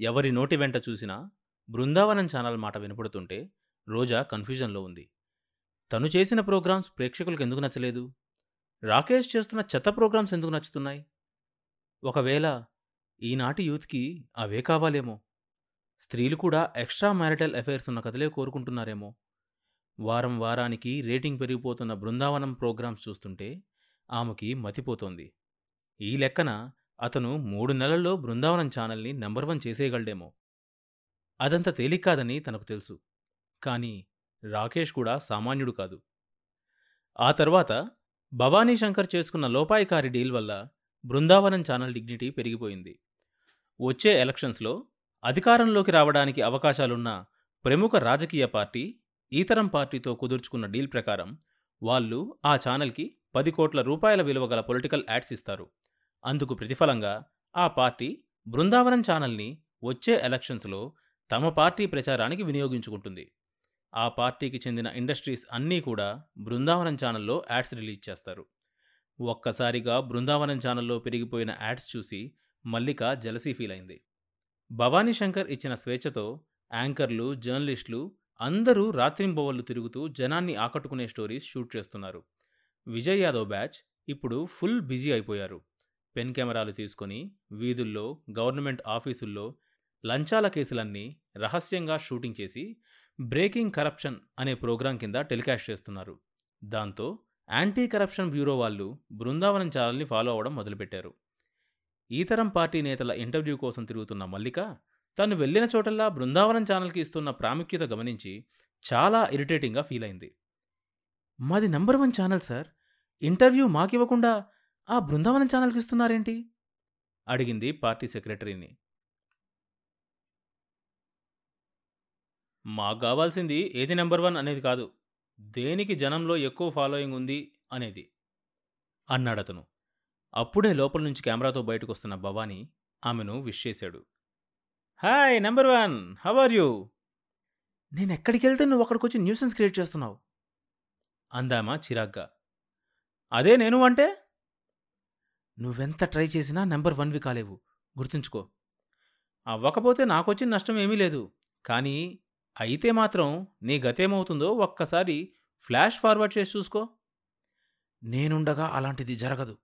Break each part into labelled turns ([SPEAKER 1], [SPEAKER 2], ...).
[SPEAKER 1] ఎవరి నోటి వెంట చూసినా బృందావనం ఛానల్ మాట వినపడుతుంటే రోజా కన్ఫ్యూజన్లో ఉంది. తను చేసిన ప్రోగ్రామ్స్ ప్రేక్షకులకు ఎందుకు నచ్చలేదు? రాకేష్ చేస్తున్న చెత్త ప్రోగ్రామ్స్ ఎందుకు నచ్చుతున్నాయి? ఒకవేళ ఈనాటి యూత్కి అవే కావాలేమో. స్త్రీలు కూడా ఎక్స్ట్రా మ్యారిటల్ అఫైర్స్ ఉన్న కథలే కోరుకుంటున్నారేమో. వారం వారానికి రేటింగ్ పెరిగిపోతున్న బృందావనం ప్రోగ్రామ్స్ చూస్తుంటే ఆమెకి మతిపోతోంది. ఈ లెక్కన అతను మూడు నెలల్లో బృందావనం ఛానల్ని నెంబర్ వన్ చేసేయగలడేమో. అదంత తేలికాదని తనకు తెలుసు. కానీ రాకేష్ కూడా సామాన్యుడు కాదు. ఆ తర్వాత భవానీ శంకర్ చేసుకున్న లోపాయికారి డీల్ వల్ల బృందావనం ఛానల్ డిగ్నిటీ పెరిగిపోయింది. వచ్చే ఎలక్షన్స్లో అధికారంలోకి రావడానికి అవకాశాలున్న ప్రముఖ రాజకీయ పార్టీ ఈతరం పార్టీతో కుదుర్చుకున్న డీల్ ప్రకారం వాళ్ళు ఆ ఛానల్కి పది కోట్ల రూపాయల విలువ గల పొలిటికల్ యాడ్స్ ఇస్తారు. అందుకు ప్రతిఫలంగా ఆ పార్టీ బృందావనం ఛానల్ని వచ్చే ఎలక్షన్స్లో తమ పార్టీ ప్రచారానికి వినియోగించుకుంటుంది. ఆ పార్టీకి చెందిన ఇండస్ట్రీస్ అన్నీ కూడా బృందావనం ఛానల్లో యాడ్స్ రిలీజ్ చేస్తారు. ఒక్కసారిగా బృందావనం ఛానల్లో పెరిగిపోయిన యాడ్స్ చూసి మల్లిక జలసీ ఫీల్ అయింది భవానీ శంకర్ ఇచ్చిన స్వేచ్ఛతో యాంకర్లు జర్నలిస్టులు అందరూ రాత్రింబవళ్ళు తిరుగుతూ జనాన్ని ఆకట్టుకునే స్టోరీస్ షూట్ చేస్తున్నారు. విజయ్ యాదవ్ బ్యాచ్ ఇప్పుడు ఫుల్ బిజీ అయిపోయారు. పెన్ కెమెరాలు తీసుకొని వీధుల్లో గవర్నమెంట్ ఆఫీసుల్లో లంచాల కేసులన్నీ రహస్యంగా షూటింగ్ చేసి బ్రేకింగ్ కరప్షన్ అనే ప్రోగ్రాం కింద టెలికాస్ట్ చేస్తున్నారు. దాంతో యాంటీ కరప్షన్ బ్యూరో వాళ్ళు బృందావనం ఛానల్ని ఫాలో అవ్వడం మొదలుపెట్టారు. ఈతరం పార్టీ నేతల ఇంటర్వ్యూ కోసం తిరుగుతున్న మల్లిక తను వెళ్ళిన చోటల్లా బృందావనం ఛానల్కి ఇస్తున్న ప్రాముఖ్యత గమనించి చాలా ఇరిటేటింగ్గా ఫీల్ అయింది. మాది number one channel sir. Interview మాకివ్వకుండా ఆ బృందావనం ఛానల్కి ఇస్తున్నారేంటి? అడిగింది పార్టీ సెక్రటరీని. మాకు కావాల్సింది ఏది నెంబర్ వన్ అనేది కాదు. దేనికి జనంలో ఎక్కువ ఫాలోయింగ్ ఉంది అనేది అన్నాడతను అప్పుడే లోపల నుంచి కెమెరాతో బయటకు వస్తున్న భవానీ ఆమెను విష్ చేశాడు. Hi number one how are you? నేను ఎక్కడికి వెళ్తే నువ్వు అక్కడికి వచ్చి న్యూసెన్స్ క్రియేట్ చేస్తున్నావు? అందామా చిరాగ్గా. అదే నేను అంటే? నువ్వెంత ట్రై చేసినా నెంబర్ వన్వి కాలేవు. గుర్తుంచుకో. అవ్వకపోతే నాకొచ్చిన నష్టం ఏమీ లేదు. కానీ అయితే మాత్రం నీ గతేమవుతుందో ఒక్కసారి ఫ్లాష్ ఫార్వర్డ్ చేసి చూసుకో. నేనుండగా అలాంటిది జరగదు.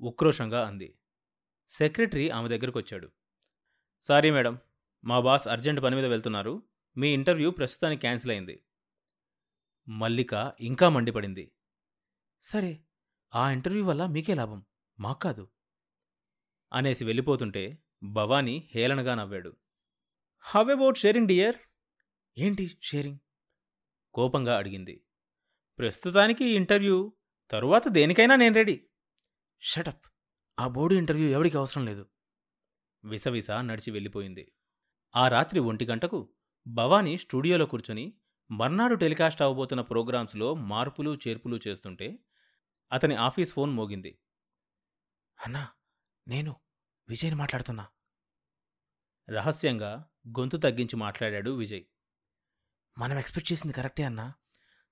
[SPEAKER 1] ఉక్రోషంగా అంది. సెక్రటరీ ఆమె దగ్గరకు వచ్చాడు సారీ మేడం మా బాస్ అర్జెంట్ పని మీద వెళ్తున్నారు. మీ ఇంటర్వ్యూ ప్రస్తుతానికి క్యాన్సిల్ అయింది. మల్లిక ఇంకా మండిపడింది. సరే ఆ ఇంటర్వ్యూ వల్ల మీకే లాభం. మాకాదు. అనేసి వెళ్ళిపోతుంటే భవానీ హేళనగా నవ్వాడు. హవ్ అబౌట్ షేరింగ్ డియర్ ఏంటి షేరింగ్ కోపంగా అడిగింది. ప్రస్తుతానికి ఈ ఇంటర్వ్యూ తరువాత దేనికైనా నేను రెడీ. షటప్ ఆ బోర్డు ఇంటర్వ్యూ ఎవడికి అవసరం లేదు. విసవిస నడిచి వెళ్ళిపోయింది. ఆ రాత్రి ఒంటి గంటకు భవానీ స్టూడియోలో కూర్చొని మర్నాడు టెలికాస్ట్ అవబోతున్న ప్రోగ్రామ్స్లో మార్పులు చేర్పులు చేస్తుంటే అతని ఆఫీస్ ఫోన్ మోగింది. అన్నా నేను విజయ్ని మాట్లాడుతున్నా. రహస్యంగా గొంతు తగ్గించి మాట్లాడాడు విజయ్. మనం ఎక్స్పెక్ట్ చేసింది కరెక్టే అన్నా.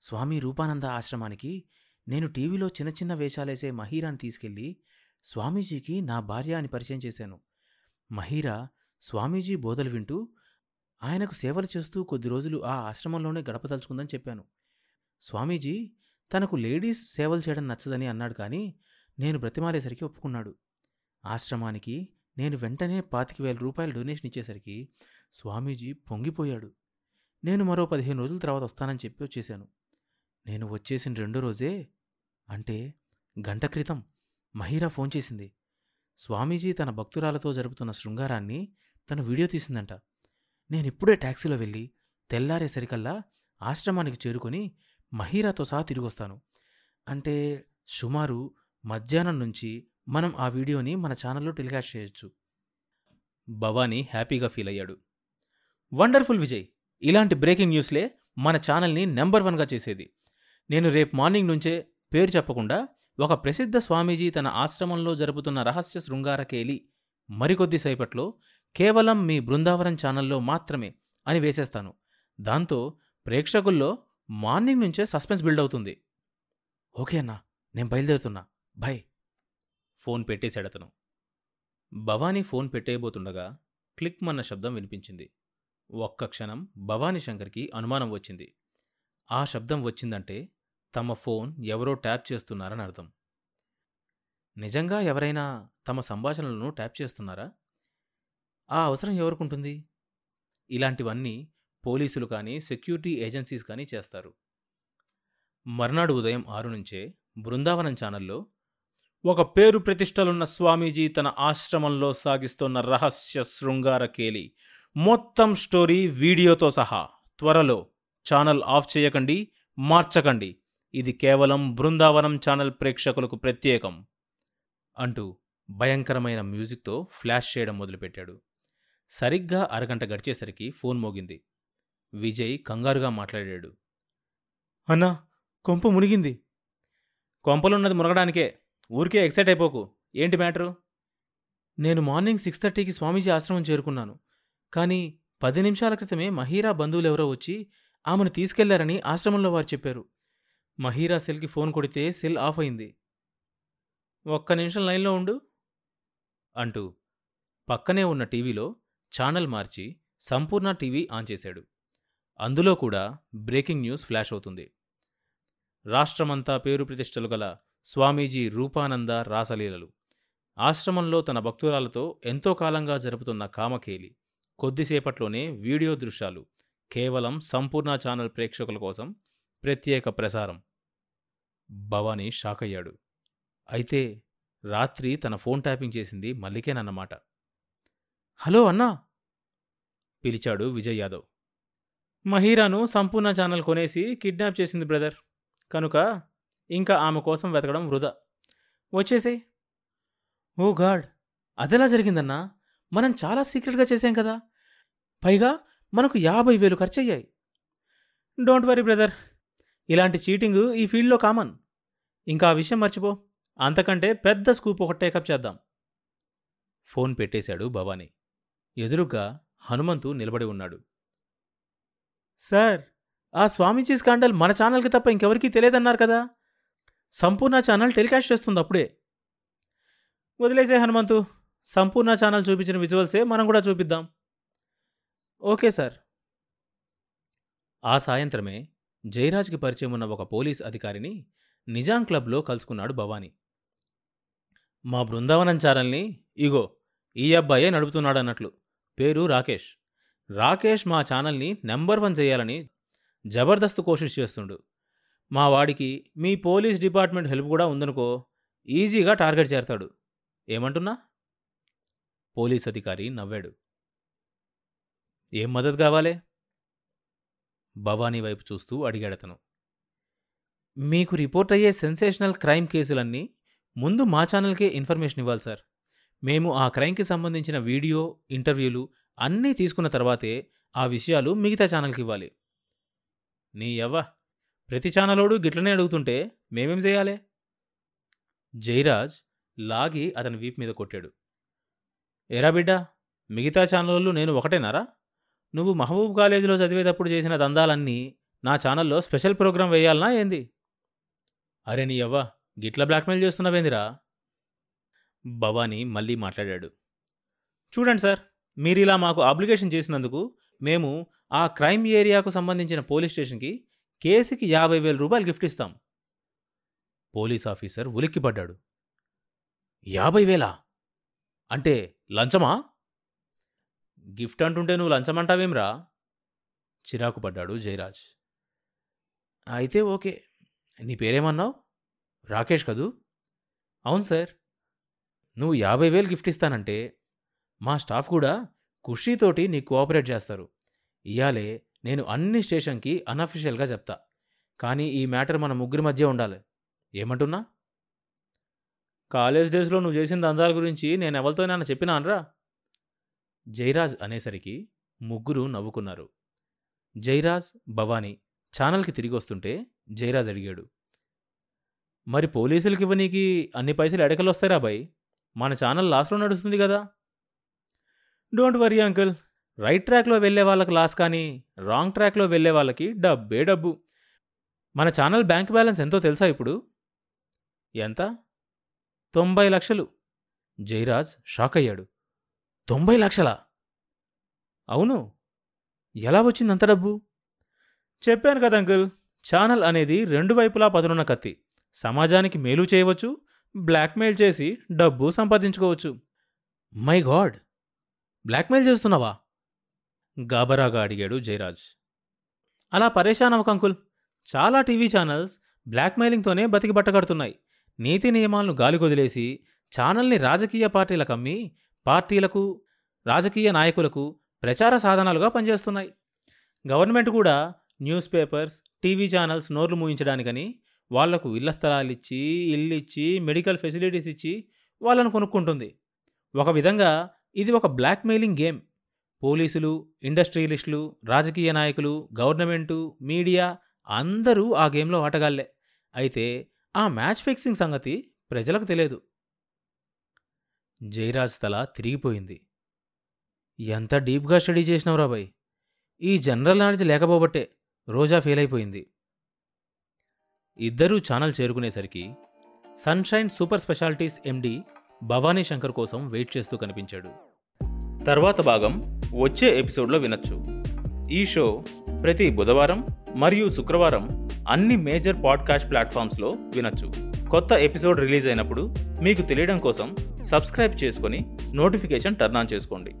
[SPEAKER 1] స్వామి రూపానంద ఆశ్రమానికి నేను టీవీలో చిన్న చిన్న వేషాలేసే మహీరాని తీసుకెళ్ళి స్వామీజీకి నా భార్య అని పరిచయం చేశాను. మహీరా స్వామీజీ బోధలు వింటూ ఆయనకు సేవలు చేస్తూ కొద్ది రోజులు ఆ ఆశ్రమంలోనే గడపదలుచుకుందని చెప్పాను. స్వామీజీ తనకు లేడీస్ సేవలు చేయడం నచ్చదని అన్నాడు కానీ నేను బ్రతిమాలేసరికి ఒప్పుకున్నాడు. ఆశ్రమానికి నేను వెంటనే పాతిక వేల రూపాయలు డొనేషన్ ఇచ్చేసరికి స్వామీజీ పొంగిపోయాడు. నేను మరో పదిహేను రోజుల తర్వాత వస్తానని చెప్పి వచ్చేశాను. నేను వచ్చేసిన రెండో రోజే అంటే గంట క్రితం మహీరా ఫోన్ చేసింది. స్వామీజీ తన భక్తురాలతో జరుపుతున్న శృంగారాన్ని తన వీడియో తీసిందంట. నేనిప్పుడే ట్యాక్సీలో వెళ్ళి తెల్లారేసరికల్లా ఆశ్రమానికి చేరుకొని మహీరాతో సహా తిరిగొస్తాను. అంటే సుమారు మధ్యాహ్నం నుంచి మనం ఆ వీడియోని మన ఛానల్లో టెలికాస్ట్ చేయొచ్చు. భవానీ హ్యాపీగా ఫీల్ అయ్యాడు. వండర్ఫుల్ విజయ్ ఇలాంటి బ్రేకింగ్ న్యూస్లే మన ఛానల్ని నెంబర్ వన్గా చేసేది. నేను రేపు మార్నింగ్ నుంచే పేరు చెప్పకుండా ఒక ప్రసిద్ధ స్వామీజీ తన ఆశ్రమంలో జరుపుతున్న రహస్య శృంగారకేలి మరికొద్దిసేపట్లో మరికొద్ది సేపట్లో కేవలం మీ బృందావనం ఛానల్లో మాత్రమే అని వేసేస్తాను. దాంతో ప్రేక్షకుల్లో మార్నింగ్ నుంచే సస్పెన్స్ బిల్డ్ అవుతుంది. ఓకే అన్నా నేను బయలుదేరుతున్నా. భయ్ ఫోన్ పెట్టేశాడతను భవానీ ఫోన్ పెట్టేయబోతుండగా క్లిక్ మన్న శబ్దం వినిపించింది. ఒక్క క్షణం భవానీ శంకర్కి అనుమానం వచ్చింది. ఆ శబ్దం వచ్చిందంటే తమ ఫోన్ ఎవరో ట్యాప్ చేస్తున్నారని అర్థం. నిజంగా ఎవరైనా తమ సంభాషణలను ట్యాప్ చేస్తున్నారా? ఆ అవసరం ఎవరికుంటుంది? ఇలాంటివన్నీ పోలీసులు కానీ సెక్యూరిటీ ఏజెన్సీస్ కానీ చేస్తారు. మర్నాడు ఉదయం ఆరు నుంచే బృందావనం ఛానల్లో ఒక పేరు ప్రతిష్టలున్న స్వామీజీ తన ఆశ్రమంలో సాగిస్తున్న రహస్య శృంగార కేలి. మొత్తం స్టోరీ వీడియోతో సహా. త్వరలో ఛానల్ ఆఫ్ చేయకండి మార్చకండి. ఇది కేవలం బృందావనం ఛానల్ ప్రేక్షకులకు ప్రత్యేకం అంటూ భయంకరమైన మ్యూజిక్తో ఫ్లాష్ చేయడం మొదలుపెట్టాడు. సరిగ్గా అరగంట గడిచేసరికి ఫోన్ మోగింది. విజయ్ కంగారుగా మాట్లాడాడు. అన్నా కొంప మునిగింది. కొంపలున్నది మునగడానికే. ఊరికే ఎక్సైట్ అయిపోకు. ఏంటి మ్యాటరు? నేను మార్నింగ్ సిక్స్ థర్టీకి స్వామీజీ ఆశ్రమం చేరుకున్నాను. కానీ పది నిమిషాల క్రితమే మహీరా బంధువులెవరో వచ్చి ఆమెను తీసుకెళ్ళారని ఆశ్రమంలో వారు చెప్పారు. మహీరా సెల్కి ఫోన్ కొడితే సెల్ ఆఫ్ అయింది. ఒక్క నిమిషం లైన్లో ఉండు అంటూ పక్కనే ఉన్న టీవీలో channel March Sampoorna TV on చేశాడు. అందులో కూడా బ్రేకింగ్ న్యూస్ ఫ్లాష్ అవుతుంది. రాష్ట్రమంతా పేరు ప్రతిష్టలు గల స్వామీజీ రూపానంద రాసలీలలు. ఆశ్రమంలో తన భక్తురాలతో ఎంతో కాలంగా జరుపుతున్న కామకేలి. కొద్దిసేపట్లోనే వీడియో దృశ్యాలు కేవలం సంపూర్ణ ఛానల్ ప్రేక్షకుల కోసం ప్రత్యేక ప్రసారం. భవానీ షాక్ అయ్యాడు అయితే రాత్రి తన ఫోన్ ట్యాపింగ్ చేసింది మల్లికేనన్నమాట. హలో అన్నా! పిలిచాడు విజయ్ యాదవ్. మహీరాను సంపూర్ణ ఛానల్ కొనేసి కిడ్నాప్ చేసింది బ్రదర్. కనుక ఇంకా ఆమె కోసం వెతకడం వృధా. వచ్చేసే ఓ గాడ్ అదెలా జరిగిందన్నా? మనం చాలా సీక్రెట్గా చేసాం కదా. పైగా మనకు యాభై వేలు ఖర్చయ్యాయి. డోంట్ వరీ బ్రదర్ ఇలాంటి చీటింగ్ ఈ ఫీల్డ్లో కామన్. ఇంకా ఆ విషయం మర్చిపో అంతకంటే పెద్ద స్కూప్ ఒక టేకప్ చేద్దాం. ఫోన్ పెట్టేశాడు భవానీ. ఎదురుగ్గా హనుమంతు నిలబడి ఉన్నాడు. సార్ ఆ స్వామీజీ స్కాండల్ మన ఛానల్కి తప్ప ఇంకెవరికీ తెలియదన్నారు కదా. సంపూర్ణ ఛానల్ టెలికాస్ట్ చేస్తుంది అప్పుడే. వదిలేసే హనుమంతు. సంపూర్ణ ఛానల్ చూపించిన విజువల్సే మనం కూడా చూపిద్దాం. Okay sir. ఆ సాయంత్రమే జయరాజ్కి పరిచయం ఉన్న ఒక పోలీస్ అధికారిని నిజాం క్లబ్లో కలుసుకున్నాడు భవానీ. మా బృందావనం ఛానల్ని ఇగో ఈ అబ్బాయే నడుపుతున్నాడన్నట్లు. పేరు రాకేష్. రాకేష్ మా ఛానల్ని నెంబర్ వన్ చేయాలని జబర్దస్త్ కోషిష్ చేస్తుండు. మా వాడికి మీ పోలీస్ డిపార్ట్మెంట్ హెల్ప్ కూడా ఉందనుకో ఈజీగా టార్గెట్ చేరతాడు. ఏమంటున్నా? పోలీస్ అధికారి నవ్వాడు. ఏం మద్దతు కావాలే? భవానీ వైపు చూస్తూ అడిగాడతను మీకు రిపోర్ట్ అయ్యే సెన్సేషనల్ క్రైమ్ కేసులన్నీ ముందు మా ఛానల్కే ఇన్ఫర్మేషన్ ఇవ్వాలి సార్. మేము ఆ క్రైమ్కి సంబంధించిన వీడియో ఇంటర్వ్యూలు అన్నీ తీసుకున్న తర్వాతే ఆ విషయాలు మిగతా ఛానల్కి ఇవ్వాలి. నీ ఎవ్వ ప్రతి ఛానలోడు గిట్లనే అడుగుతుంటే మేమేం చేయాలి? జయరాజ్ లాగి అతని వీపు మీద కొట్టాడు. ఎరా బిడ్డా మిగతా ఛానళ్ళు నేను ఒకటేనారా? నువ్వు మహబూబ్ కాలేజీలో చదివేటప్పుడు చేసిన దందాలన్నీ నా ఛానల్లో స్పెషల్ ప్రోగ్రాం వేయాలనా ఏంది? అరే నీ అవ్వ గిట్ల బ్లాక్మెయిల్ చేస్తున్నావేందిరా? భవానీ మళ్ళీ మాట్లాడాడు. చూడండి సార్ మీరిలా మాకు అప్లికేషన్ చేసినందుకు మేము ఆ క్రైమ్ ఏరియాకు సంబంధించిన పోలీస్ స్టేషన్కి కేసుకి యాభై వేల రూపాయలు గిఫ్ట్ ఇస్తాం. పోలీస్ ఆఫీసర్ ఉలిక్కిపడ్డాడు. యాభై వేలా? అంటే లంచమా? గిఫ్ట్ అంటుంటే నువ్వు లంచమంటావేమ్రా చిరాకు పడ్డాడు జయరాజ్. అయితే ఓకే. నీ పేరేమన్నావు? రాకేష్ కదూ? అవును సార్. నువ్వు యాభై వేలు గిఫ్ట్ ఇస్తానంటే మా స్టాఫ్ కూడా ఖుషీతోటి నీకు కోఆపరేట్ చేస్తారు. ఇయాలే నేను అన్ని స్టేషన్కి అన్అఫిషియల్గా చెప్తా. కానీ ఈ మ్యాటర్ మన ముగ్గురి మధ్య ఉండాలి. ఏమంటున్నా? కాలేజ్ డేస్లో నువ్వు చేసిన దందాల గురించి నేను ఎవరితోనైనా చెప్పినానరా జైరాజ్ అనేసరికి ముగ్గురు నవ్వుకున్నారు. జైరాజ్ భవానీ ఛానల్కి తిరిగి వస్తుంటే జైరాజ్ అడిగాడు. మరి పోలీసులకి ఇవ్వనీకి అన్ని పైసలు ఎడకలు వస్తాయి రాబాయ్ మన ఛానల్ లాస్ట్లో నడుస్తుంది కదా? Don't worry uncle. రైట్ ట్రాక్లో వెళ్ళే వాళ్ళకి లాస్ కానీ రాంగ్ ట్రాక్లో వెళ్ళే వాళ్ళకి డబ్బే డబ్బు. మన ఛానల్ బ్యాంక్ బ్యాలెన్స్ ఎంతో తెలుసా ఇప్పుడు? ఎంత? తొంభై లక్షలు. జైరాజ్ షాక్ అయ్యాడు. తొంభై లక్షలా? అవును. ఎలా వచ్చింది అంత డబ్బు? చెప్పాను కదా అంకుల్ ఛానల్ అనేది రెండు వైపులా పదునున్న కత్తి. సమాజానికి మేలు చేయవచ్చు బ్లాక్మెయిల్ చేసి డబ్బు సంపాదించుకోవచ్చు. My God! బ్లాక్మెయిల్ చేస్తున్నావా? గాబరాగా అడిగాడు జయరాజ్. అలా పరేషాన్ అవ్వకు అంకుల్ చాలా టీవీ ఛానల్స్ బ్లాక్మెయిలింగ్తోనే బతికి బట్టగడుతున్నాయి. నీతి నియమాలను గాలికొదిలేసి ఛానల్ని రాజకీయ పార్టీలకు అమ్మి పార్టీలకు రాజకీయ నాయకులకు ప్రచార సాధనాలుగా పనిచేస్తున్నాయి. గవర్నమెంట్ కూడా న్యూస్ పేపర్స్ టీవీ ఛానల్స్ నోర్లు మూయించడానికని వాళ్ళకు ఇళ్ళ స్థలాలిచ్చి ఇల్లు ఇచ్చి మెడికల్ ఫెసిలిటీస్ ఇచ్చి వాళ్ళను కొనుక్కుంటుంది. ఒక విధంగా ఇది ఒక బ్లాక్మెయిలింగ్ గేమ్. పోలీసులు ఇండస్ట్రియలిస్టులు రాజకీయ నాయకులు గవర్నమెంటు మీడియా అందరూ ఆ గేమ్లో ఆటగాళ్ళే. అయితే ఆ మ్యాచ్ ఫిక్సింగ్ సంగతి ప్రజలకు తెలియదు. జయరాజ్ తల తిరిగిపోయింది. ఎంత డీప్గా స్టడీ చేసినవురా బాయ్ ఈ జనరల్ నాలెడ్జ్ లేకపోబట్టే రోజా ఫెయిల్ అయిపోయింది ఇద్దరూ channel చేరుకునేసరికి Sunshine super specialities MD Bhavani Shankar కోసం వెయిట్ చేస్తూ కనిపించాడు. తర్వాత భాగం వచ్చే ఎపిసోడ్లో వినొచ్చు. ఈ షో ప్రతి బుధవారం మరియు శుక్రవారం అన్ని మేజర్ పాడ్కాస్ట్ ప్లాట్ఫామ్స్లో వినొచ్చు. కొత్త ఎపిసోడ్ రిలీజ్ అయినప్పుడు మీకు తెలియడం కోసం సబ్స్క్రైబ్ చేసుకొని నోటిఫికేషన్ టర్న్ ఆన్ చేసుకోండి.